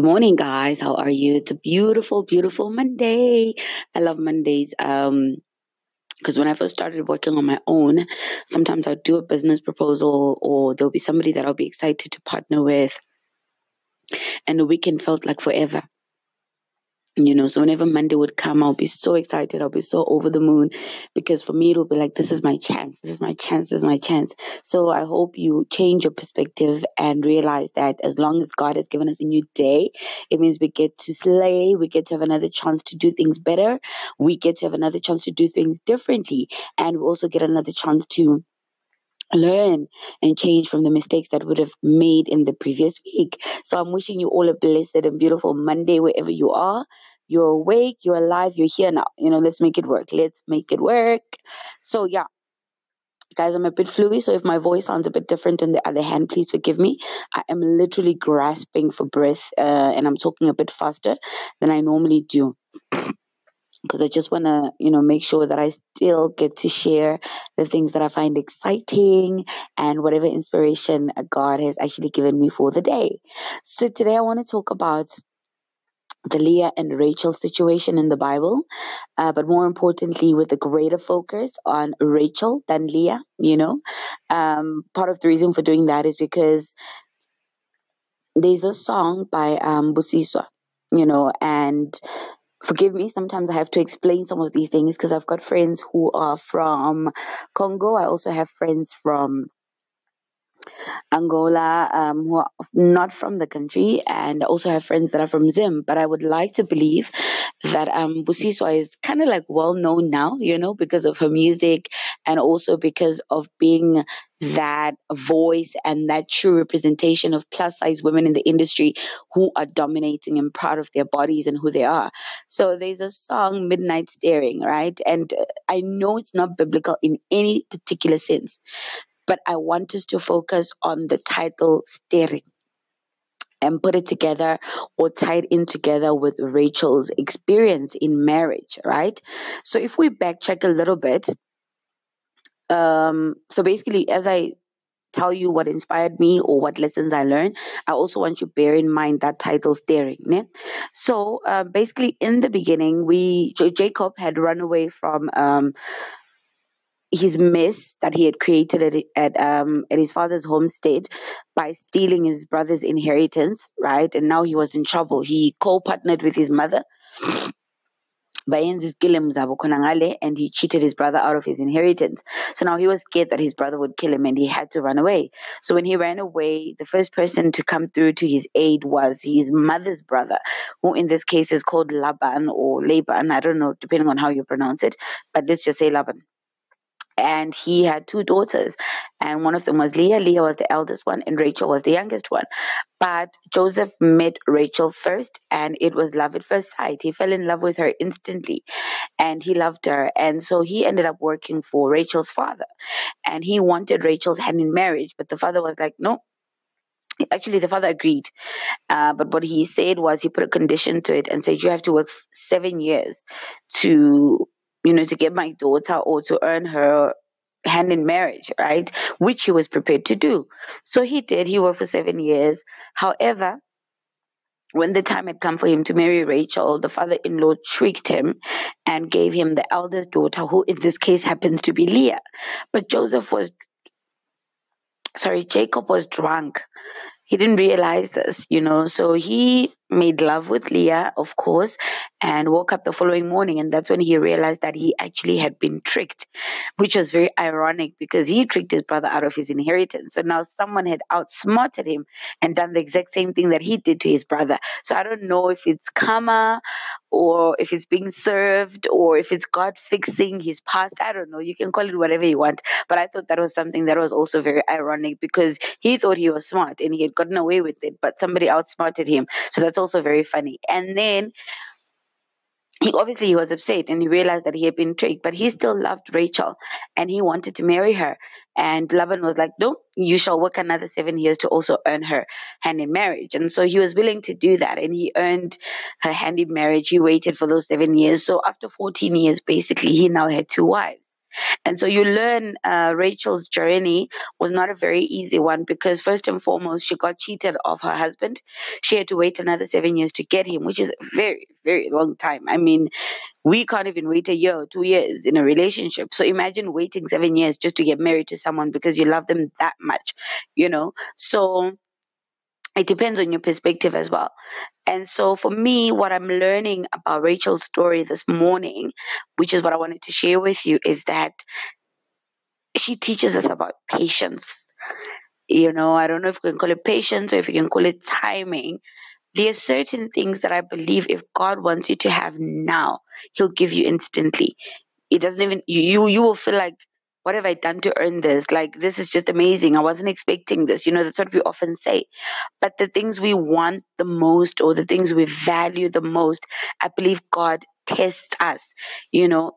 Good morning, guys. How are you? It's a beautiful, beautiful Monday. I love Mondays. Um, because when I first started working on my own, sometimes I'd do a business proposal or there'll be somebody that I'll be excited to partner with. And the weekend felt like forever you know so whenever monday would come i'll be so excited i'll be so over the moon because for me it'll be like this is my chance this is my chance this is my chance so i hope you change your perspective and realize that as long as god has given us a new day it means we get to slay we get to have another chance to do things better we get to have another chance to do things differently and we also get another chance to learn and change from the mistakes that would have made in the previous week. So I'm wishing you all a blessed and beautiful Monday wherever you are. You're awake, you're alive, you're here now. You know, let's make it work. Let's make it work. So yeah. Guys, I'm a bit fluey, so if my voice sounds a bit different on the other hand, please forgive me. I am literally grasping for breath uh, and I'm talking a bit faster than I normally do because I just want to, you know, make sure that I still get to share the things that I find exciting and whatever inspiration God has actually given me for the day. So today I want to talk about the Leah and Rachel situation in the Bible, uh, but more importantly, with a greater focus on Rachel than Leah. You know, um, part of the reason for doing that is because there's a song by um, Busiswa, you know, and forgive me sometimes i have to explain some of these things because i've got friends who are from congo i also have friends from Angola, um, who are not from the country, and also have friends that are from Zim. But I would like to believe that um, Busiswa is kind of like well known now, you know, because of her music and also because of being that voice and that true representation of plus size women in the industry who are dominating and proud of their bodies and who they are. So there's a song, Midnight Starring, right? And uh, I know it's not biblical in any particular sense, but I want us to focus on the title staring and put it together or tie it in together with Rachel's experience in marriage, right? So if we backtrack a little bit, um, so basically, as I tell you what inspired me or what lessons I learned, I also want you to bear in mind that title staring. So uh, basically, in the beginning, we Jacob had run away from um, his mess that he had created at, at um at his father's homestead by stealing his brother's inheritance, right? And now he was in trouble. He co-partnered with his mother. and he cheated his brother out of his inheritance. So now he was scared that his brother would kill him and he had to run away. So when he ran away, the first person to come through to his aid was his mother's brother, who in this case is called Laban or Laban. I don't know, depending on how you pronounce it, but let's just say Laban and he had two daughters and one of them was leah. Leah was the eldest one and rachel was the youngest one. But joseph met rachel first and it was love at first sight. He fell in love with her instantly and he loved her. And so he ended up working for rachel's father and he wanted rachel's hand in marriage but the father was like no. Actually the father agreed uh, but what he said was he put a condition to it and said you have to work seven years to you know, to get my daughter or to earn her hand in marriage, right? Which he was prepared to do. So he did. He worked for seven years. However, when the time had come for him to marry Rachel, the father in law tricked him and gave him the eldest daughter, who in this case happens to be Leah. But Joseph was, sorry, Jacob was drunk. He didn't realize this, you know, so he made love with Leah, of course, and woke up the following morning. And that's when he realized that he actually had been tricked, which was very ironic because he tricked his brother out of his inheritance. So now someone had outsmarted him and done the exact same thing that he did to his brother. So I don't know if it's karma or if it's being served or if it's God fixing his past. I don't know. You can call it whatever you want. But I thought that was something that was also very ironic because he thought he was smart and he had gotten away with it, but somebody outsmarted him. So that's also very funny. And then he obviously he was upset and he realized that he had been tricked, but he still loved Rachel and he wanted to marry her. And Laban was like, No, you shall work another seven years to also earn her hand in marriage. And so he was willing to do that and he earned her hand in marriage. He waited for those seven years. So after 14 years, basically, he now had two wives. And so you learn uh, Rachel's journey was not a very easy one because, first and foremost, she got cheated of her husband. She had to wait another seven years to get him, which is a very, very long time. I mean, we can't even wait a year or two years in a relationship. So imagine waiting seven years just to get married to someone because you love them that much, you know? So it depends on your perspective as well. And so for me, what I'm learning about Rachel's story this morning, which is what I wanted to share with you, is that she teaches us about patience. You know, I don't know if we can call it patience or if you can call it timing. There are certain things that I believe if God wants you to have now, He'll give you instantly. It doesn't even you you will feel like what have I done to earn this? Like this is just amazing. I wasn't expecting this. You know, that's what we often say. But the things we want the most or the things we value the most, I believe God tests us. You know,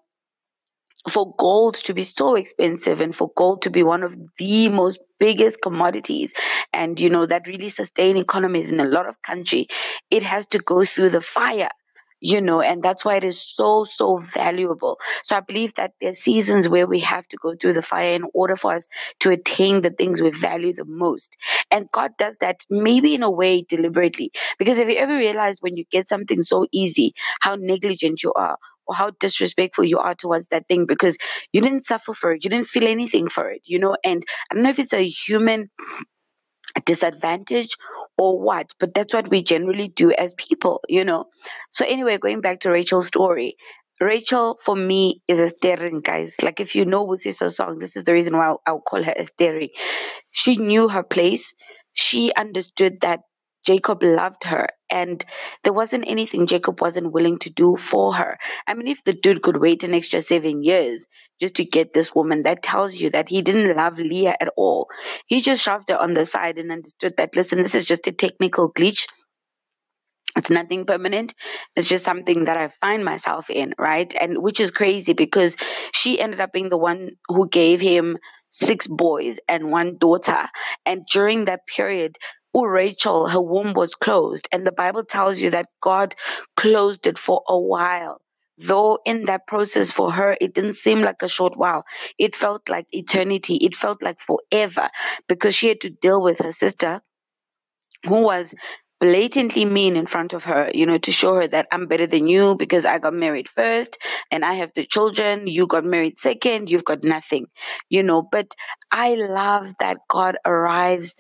for gold to be so expensive and for gold to be one of the most biggest commodities and you know that really sustain economies in a lot of country it has to go through the fire you know and that's why it is so so valuable. So i believe that there's seasons where we have to go through the fire in order for us to attain the things we value the most. And god does that maybe in a way deliberately. Because if you ever realize when you get something so easy how negligent you are or how disrespectful you are towards that thing because you didn't suffer for it you didn't feel anything for it you know? And i don't know if it's a human disadvantage or what but that's what we generally do as people you know so anyway going back to rachel's story Rachel, for me, is a staring, guys. Like, if you know Busiswa's song, this is the reason why I'll, I'll call her a staring. She knew her place. She understood that Jacob loved her and there wasn't anything Jacob wasn't willing to do for her. I mean, if the dude could wait an extra seven years just to get this woman, that tells you that he didn't love Leah at all. He just shoved her on the side and understood that, listen, this is just a technical glitch. It's nothing permanent. It's just something that I find myself in, right? And which is crazy because she ended up being the one who gave him six boys and one daughter. And during that period, Oh, Rachel, her womb was closed. And the Bible tells you that God closed it for a while. Though in that process for her, it didn't seem like a short while. It felt like eternity. It felt like forever because she had to deal with her sister who was blatantly mean in front of her, you know, to show her that I'm better than you because I got married first and I have the children. You got married second, you've got nothing, you know. But I love that God arrives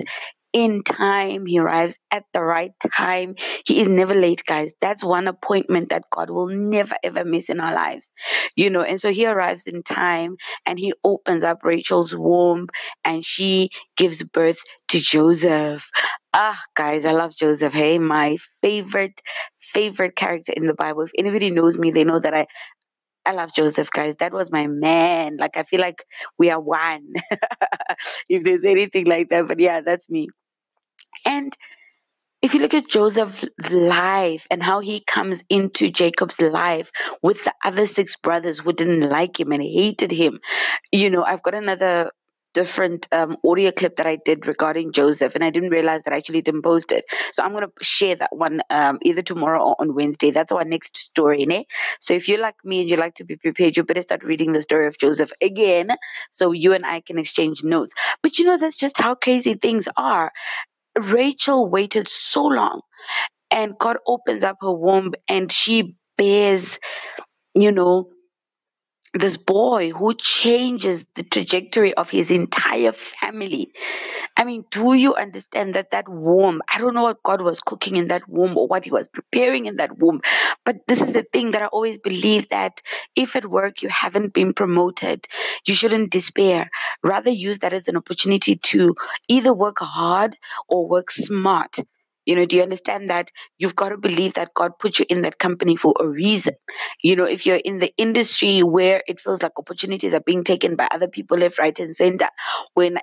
in time. He arrives at the right time. He is never late, guys. That's one appointment that God will never ever miss in our lives. You know, and so he arrives in time and he opens up Rachel's womb and she gives birth to Joseph. Ah, guys, I love Joseph. Hey, my favorite, favorite character in the Bible. If anybody knows me, they know that I I love Joseph, guys. That was my man. Like, I feel like we are one. if there's anything like that. But yeah, that's me. And if you look at Joseph's life and how he comes into Jacob's life with the other six brothers who didn't like him and hated him, you know, I've got another different um, audio clip that I did regarding Joseph, and I didn't realize that I actually didn't post it. So I'm going to share that one um, either tomorrow or on Wednesday. That's our next story. Ne? So if you're like me and you like to be prepared, you better start reading the story of Joseph again so you and I can exchange notes. But you know, that's just how crazy things are. Rachel waited so long and God opens up her womb and she bears, you know, this boy who changes the trajectory of his entire family. I mean, do you understand that that womb? I don't know what God was cooking in that womb or what He was preparing in that womb, but this is the thing that I always believe that if at work you haven't been promoted, you shouldn't despair. Rather, use that as an opportunity to either work hard or work smart. You know, do you understand that you've got to believe that God put you in that company for a reason? You know, if you're in the industry where it feels like opportunities are being taken by other people left, right, and center, when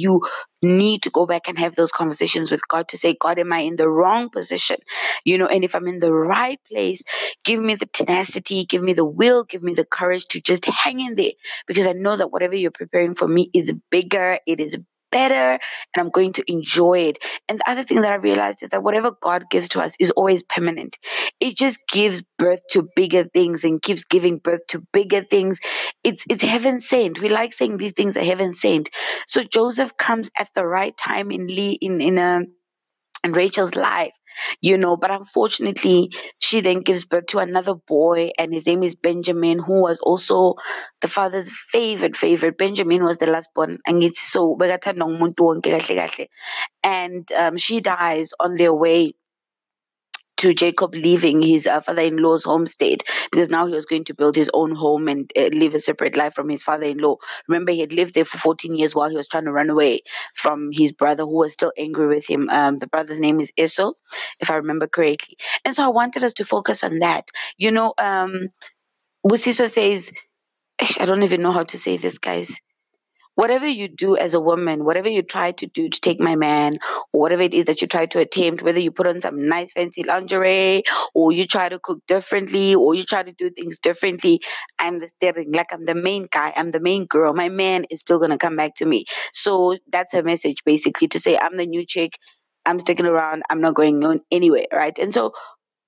you need to go back and have those conversations with God to say, God, am I in the wrong position? You know, and if I'm in the right place, give me the tenacity, give me the will, give me the courage to just hang in there because I know that whatever you're preparing for me is bigger, it is better and I'm going to enjoy it. And the other thing that I realized is that whatever God gives to us is always permanent. It just gives birth to bigger things and keeps giving birth to bigger things. It's it's heaven sent. We like saying these things are heaven sent. So Joseph comes at the right time in Lee in in a and Rachel's life, you know. But unfortunately, she then gives birth to another boy, and his name is Benjamin, who was also the father's favorite favorite. Benjamin was the last born, and it's so and um, she dies on their way to Jacob leaving his uh, father-in-law's homestead because now he was going to build his own home and uh, live a separate life from his father-in-law. Remember, he had lived there for 14 years while he was trying to run away from his brother, who was still angry with him. Um, the brother's name is Esau, if I remember correctly. And so I wanted us to focus on that. You know, um, Busiswa says, I don't even know how to say this, guys whatever you do as a woman, whatever you try to do to take my man, or whatever it is that you try to attempt, whether you put on some nice fancy lingerie, or you try to cook differently, or you try to do things differently, I'm the steering, like I'm the main guy, I'm the main girl. My man is still gonna come back to me. So that's her message basically to say I'm the new chick. I'm sticking around. I'm not going anywhere, right? And so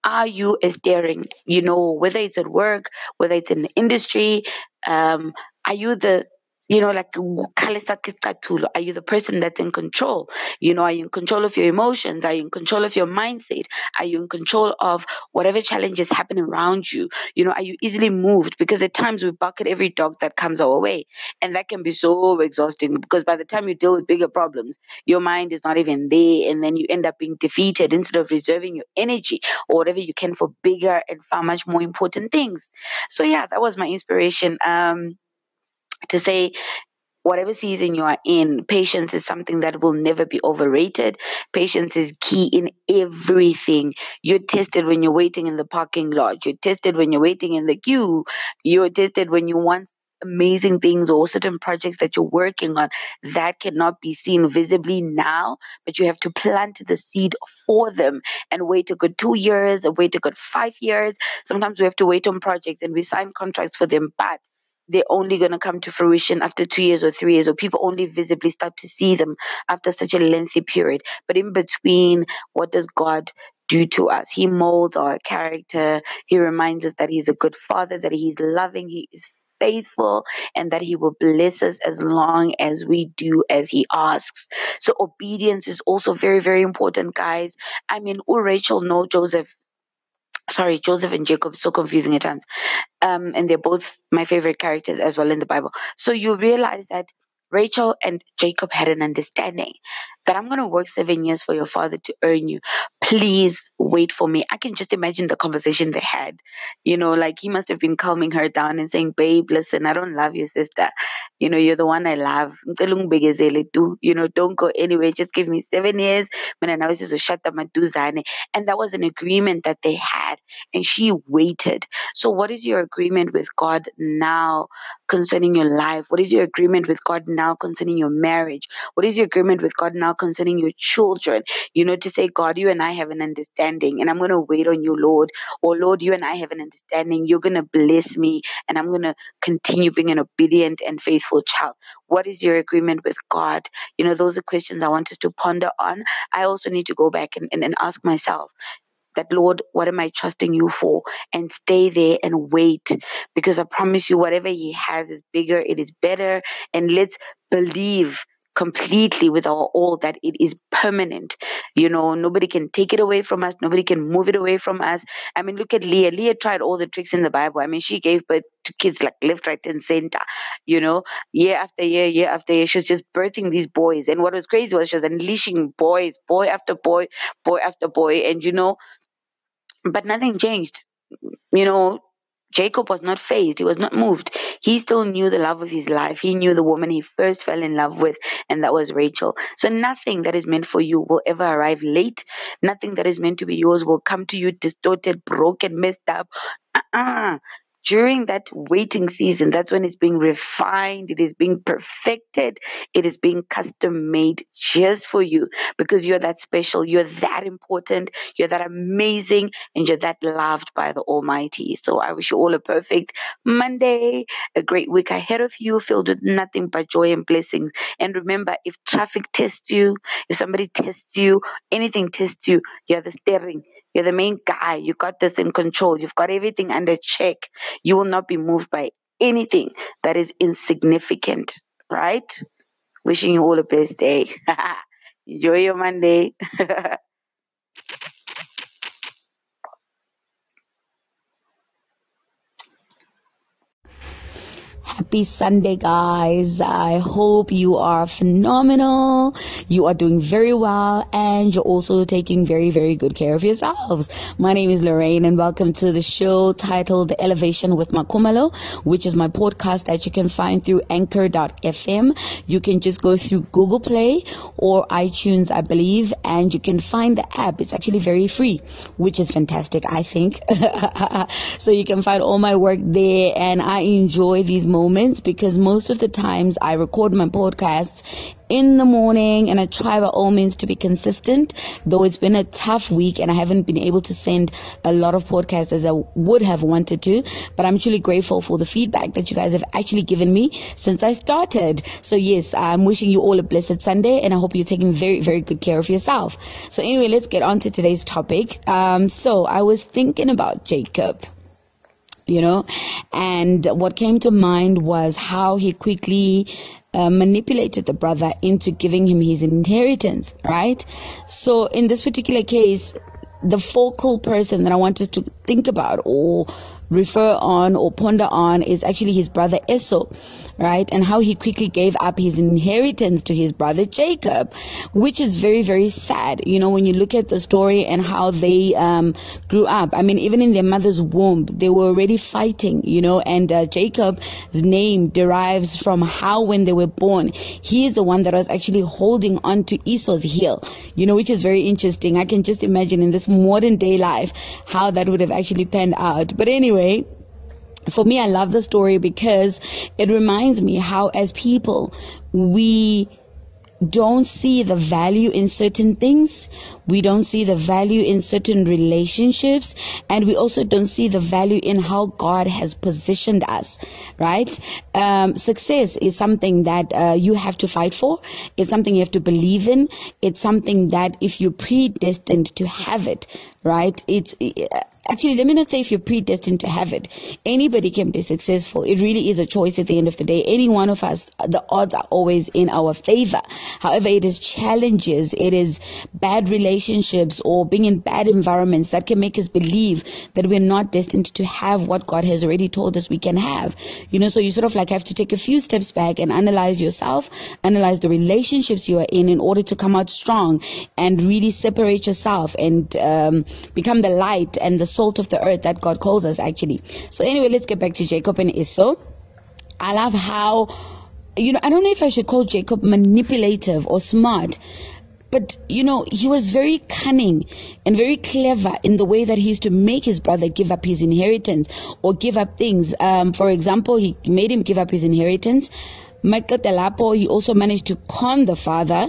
are you a steering? You know, whether it's at work, whether it's in the industry, um, are you the you know, like are you the person that's in control? You know, are you in control of your emotions? Are you in control of your mindset? Are you in control of whatever challenges happen around you? You know, are you easily moved? Because at times we bucket every dog that comes our way. And that can be so exhausting because by the time you deal with bigger problems, your mind is not even there. And then you end up being defeated instead of reserving your energy or whatever you can for bigger and far much more important things. So yeah, that was my inspiration. Um, to say whatever season you are in, patience is something that will never be overrated. Patience is key in everything. You're tested when you're waiting in the parking lot. You're tested when you're waiting in the queue. You're tested when you want amazing things or certain projects that you're working on that cannot be seen visibly now, but you have to plant the seed for them and wait a good two years, or wait a good five years. Sometimes we have to wait on projects and we sign contracts for them, but they're only going to come to fruition after two years or three years, or people only visibly start to see them after such a lengthy period. But in between, what does God do to us? He molds our character. He reminds us that He's a good Father, that He's loving, He is faithful, and that He will bless us as long as we do as He asks. So, obedience is also very, very important, guys. I mean, oh, Rachel, no, Joseph sorry, Joseph and Jacob, so confusing at times. Um, and they're both my favorite characters as well in the Bible. So you realize that Rachel and Jacob had an understanding that I'm going to work seven years for your father to earn you. Please wait for me. I can just imagine the conversation they had. You know, like he must have been calming her down and saying, Babe, listen, I don't love your sister. You know, you're the one I love. You know, don't go anywhere. Just give me seven years. And that was an agreement that they had. And she waited. So, what is your agreement with God now concerning your life? What is your agreement with God now concerning your marriage? What is your agreement with God now concerning your children? You know, to say, God, you and I have an understanding, and I'm going to wait on you, Lord. Or, Lord, you and I have an understanding. You're going to bless me, and I'm going to continue being an obedient and faithful child. What is your agreement with God? You know, those are questions I want us to ponder on. I also need to go back and, and, and ask myself, that Lord, what am I trusting you for? And stay there and wait because I promise you, whatever He has is bigger, it is better. And let's believe completely with our all that it is permanent. You know, nobody can take it away from us, nobody can move it away from us. I mean, look at Leah. Leah tried all the tricks in the Bible. I mean, she gave birth to kids like left, right, and center, you know, year after year, year after year. She was just birthing these boys. And what was crazy was she was unleashing boys, boy after boy, boy after boy. And, you know, but nothing changed. You know, Jacob was not fazed, he was not moved. He still knew the love of his life. He knew the woman he first fell in love with, and that was Rachel. So nothing that is meant for you will ever arrive late. Nothing that is meant to be yours will come to you distorted, broken, messed up. Uh-uh during that waiting season, that's when it's being refined, it is being perfected, it is being custom made just for you because you're that special, you're that important, you're that amazing, and you're that loved by the Almighty. So I wish you all a perfect Monday, a great week ahead of you, filled with nothing but joy and blessings. And remember, if traffic tests you, if somebody tests you, anything tests you, you're the steering. You're the main guy. You got this in control. You've got everything under check. You will not be moved by anything that is insignificant, right? Wishing you all a blessed day. Enjoy your Monday. Happy Sunday, guys. I hope you are phenomenal. You are doing very well and you're also taking very, very good care of yourselves. My name is Lorraine and welcome to the show titled The Elevation with Makumalo, which is my podcast that you can find through anchor.fm. You can just go through Google Play or iTunes, I believe, and you can find the app. It's actually very free, which is fantastic, I think. so you can find all my work there and I enjoy these moments moments because most of the times I record my podcasts in the morning and I try by all means to be consistent, though it's been a tough week and I haven't been able to send a lot of podcasts as I would have wanted to. But I'm truly grateful for the feedback that you guys have actually given me since I started. So yes, I'm wishing you all a blessed Sunday and I hope you're taking very, very good care of yourself. So anyway, let's get on to today's topic. Um, so I was thinking about Jacob you know and what came to mind was how he quickly uh, manipulated the brother into giving him his inheritance right? So in this particular case the focal person that i wanted to think about or refer on or ponder on is actually his brother esau right? And how he quickly gave up his inheritance to his brother Jacob, which is very, very sad. You know, when you look at the story and how they um, grew up. I mean, even in their mother's womb, they were already fighting, you know, and uh, Jacob's name derives from how when they were born, he is the one that was actually holding on to Esau's heel, you know, which is very interesting. I can just imagine in this modern day life how that would have actually panned out. But anyway, for me, I love the story because it reminds me how, as people, we don't see the value in certain things. We don't see the value in certain relationships. And we also don't see the value in how God has positioned us, right? Um, success is something that uh, you have to fight for. It's something you have to believe in. It's something that if you're predestined to have it, right? It's actually, let me not say if you're predestined to have it. Anybody can be successful. It really is a choice at the end of the day. Any one of us, the odds are always in our favor. However, it is challenges, it is bad relationships or being in bad environments that can make us believe that we're not destined to have what God has already told us we can have. You know, so you sort of like have to take a few steps back and analyze yourself, analyze the relationships you are in in order to come out strong and really separate yourself and um, become the light and the salt of the earth that God calls us actually. So anyway, let's get back to Jacob and Esau. I love how you know, I don't know if I should call Jacob manipulative or smart, but you know, he was very cunning and very clever in the way that he used to make his brother give up his inheritance or give up things. Um, for example, he made him give up his inheritance. Michael Telapo, he also managed to con the father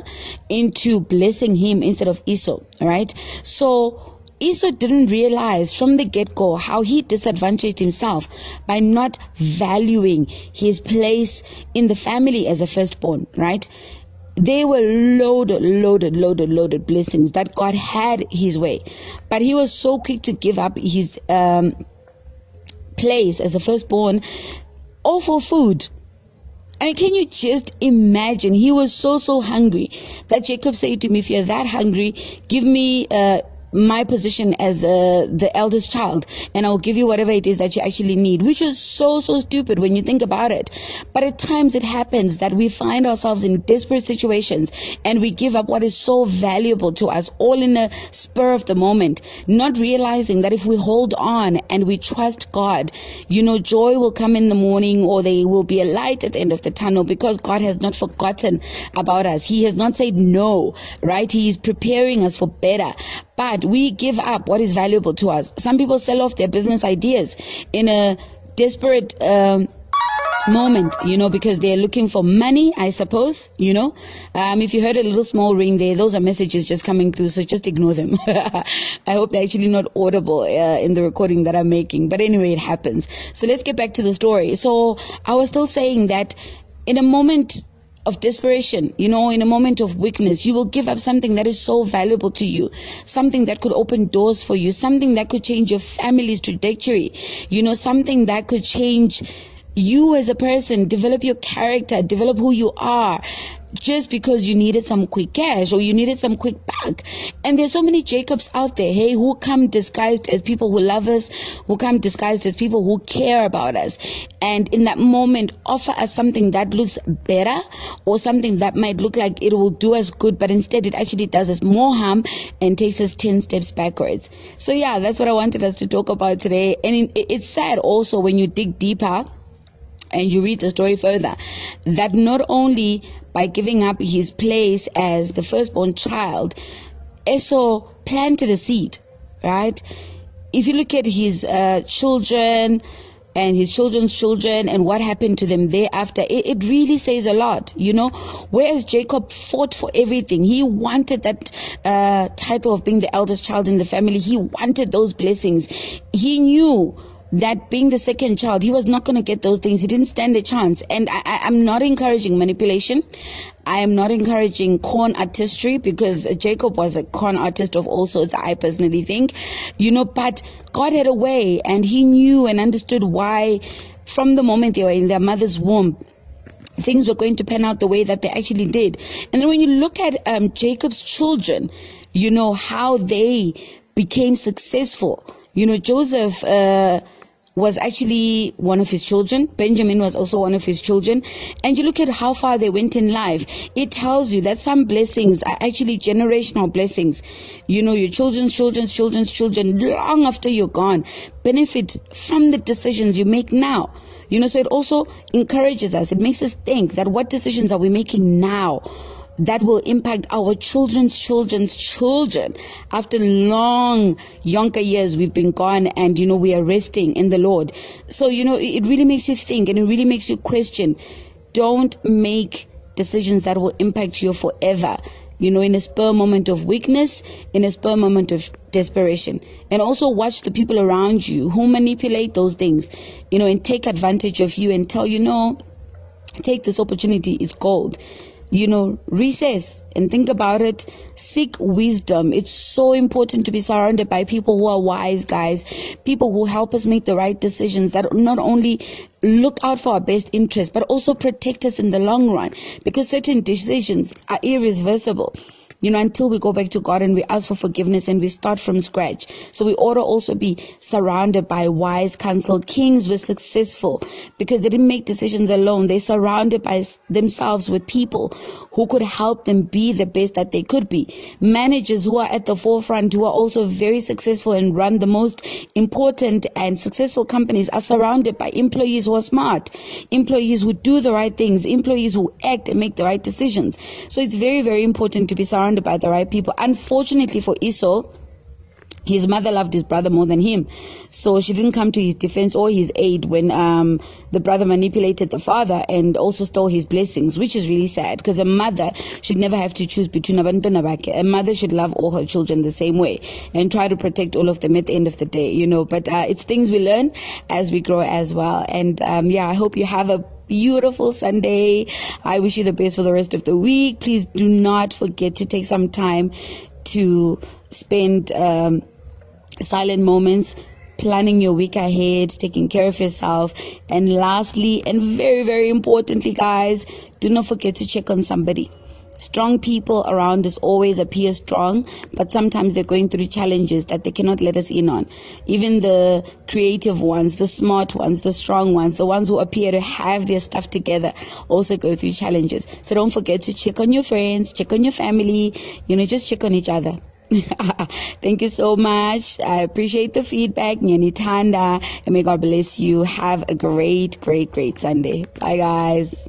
into blessing him instead of Esau. Right? So Esau didn't realize from the get go how he disadvantaged himself by not valuing his place in the family as a firstborn, right? They were loaded, loaded, loaded, loaded blessings that God had his way. But he was so quick to give up his um, place as a firstborn all for food. I mean, can you just imagine? He was so, so hungry that Jacob said to me, If you're that hungry, give me uh, my position as uh, the eldest child and I'll give you whatever it is that you actually need, which is so, so stupid when you think about it. But at times it happens that we find ourselves in desperate situations and we give up what is so valuable to us all in a spur of the moment, not realizing that if we hold on and we trust God, you know, joy will come in the morning or there will be a light at the end of the tunnel because God has not forgotten about us. He has not said no, right? He is preparing us for better. But we give up what is valuable to us. Some people sell off their business ideas in a desperate um, moment, you know, because they're looking for money, I suppose, you know. Um, if you heard a little small ring there, those are messages just coming through, so just ignore them. I hope they're actually not audible uh, in the recording that I'm making, but anyway, it happens. So let's get back to the story. So I was still saying that in a moment of desperation, you know, in a moment of weakness, you will give up something that is so valuable to you, something that could open doors for you, something that could change your family's trajectory, you know, something that could change you as a person, develop your character, develop who you are, just because you needed some quick cash or you needed some quick buck. And there's so many Jacobs out there, hey, who come disguised as people who love us, who come disguised as people who care about us. And in that moment, offer us something that looks better or something that might look like it will do us good, but instead it actually does us more harm and takes us 10 steps backwards. So yeah, that's what I wanted us to talk about today. And it's sad also when you dig deeper and you read the story further, that not only by giving up his place as the firstborn child, Esau planted a seed, right? If you look at his uh, children and his children's children and what happened to them thereafter, it, it really says a lot, you know. Whereas Jacob fought for everything, he wanted that uh, title of being the eldest child in the family, he wanted those blessings. He knew that being the second child, he was not going to get those things. He didn't stand a chance. And I, am not encouraging manipulation. I am not encouraging corn artistry because Jacob was a corn artist of all sorts, I personally think. You know, but God had a way and he knew and understood why from the moment they were in their mother's womb, things were going to pan out the way that they actually did. And then when you look at um, Jacob's children, you know, how they became successful. You know, Joseph, uh, was actually one of his children. Benjamin was also one of his children. And you look at how far they went in life. It tells you that some blessings are actually generational blessings. You know, your children's children's children's children, long after you're gone, benefit from the decisions you make now. You know, so it also encourages us. It makes us think that what decisions are we making now? That will impact our children's children's children. After long younger years, we've been gone and, you know, we are resting in the Lord. So, you know, it really makes you think and it really makes you question. Don't make decisions that will impact you forever. You know, in a spur moment of weakness, in a spur moment of desperation. And also watch the people around you who manipulate those things, you know, and take advantage of you and tell you, no, take this opportunity, it's gold you know, recess and think about it. Seek wisdom. It's so important to be surrounded by people who are wise, guys. People who help us make the right decisions that not only look out for our best interest, but also protect us in the long run because certain decisions are irreversible you know, until we go back to God and we ask for forgiveness and we start from scratch. So we ought to also be surrounded by wise counsel. Kings were successful because they didn't make decisions alone. They surrounded by themselves with people who could help them be the best that they could be. Managers who are at the forefront, who are also very successful and run the most important and successful companies are surrounded by employees who are smart, employees who do the right things, employees who act and make the right decisions. So it's very, very important to be surrounded surrounded by the right people. Unfortunately for Esau, his mother loved his brother more than him. So she didn't come to his defense or his aid when um, the brother manipulated the father and also stole his blessings, which is really sad because a mother should never have to choose between A mother A mother should love all her children the same way and try to protect all of them at the end of the day, you know. But uh, it's things we learn as we grow as well. And um, yeah, I hope you have a beautiful Sunday. I wish you the best for the rest of the week. Please do not forget to take some time to spend um, silent moments planning your week ahead, taking care of yourself. And lastly, and very, very importantly, guys, do not forget to check on somebody. Strong people around us always appear strong, but sometimes they're going through challenges that they cannot let us in on. Even the creative ones, the smart ones, the strong ones, the ones who appear to have their stuff together also go through challenges. So don't forget to check on your friends, check on your family, you know, just check on each other. Thank you so much. I appreciate the feedback. Tanda, and may God bless you. Have a great, great, great Sunday. Bye, guys.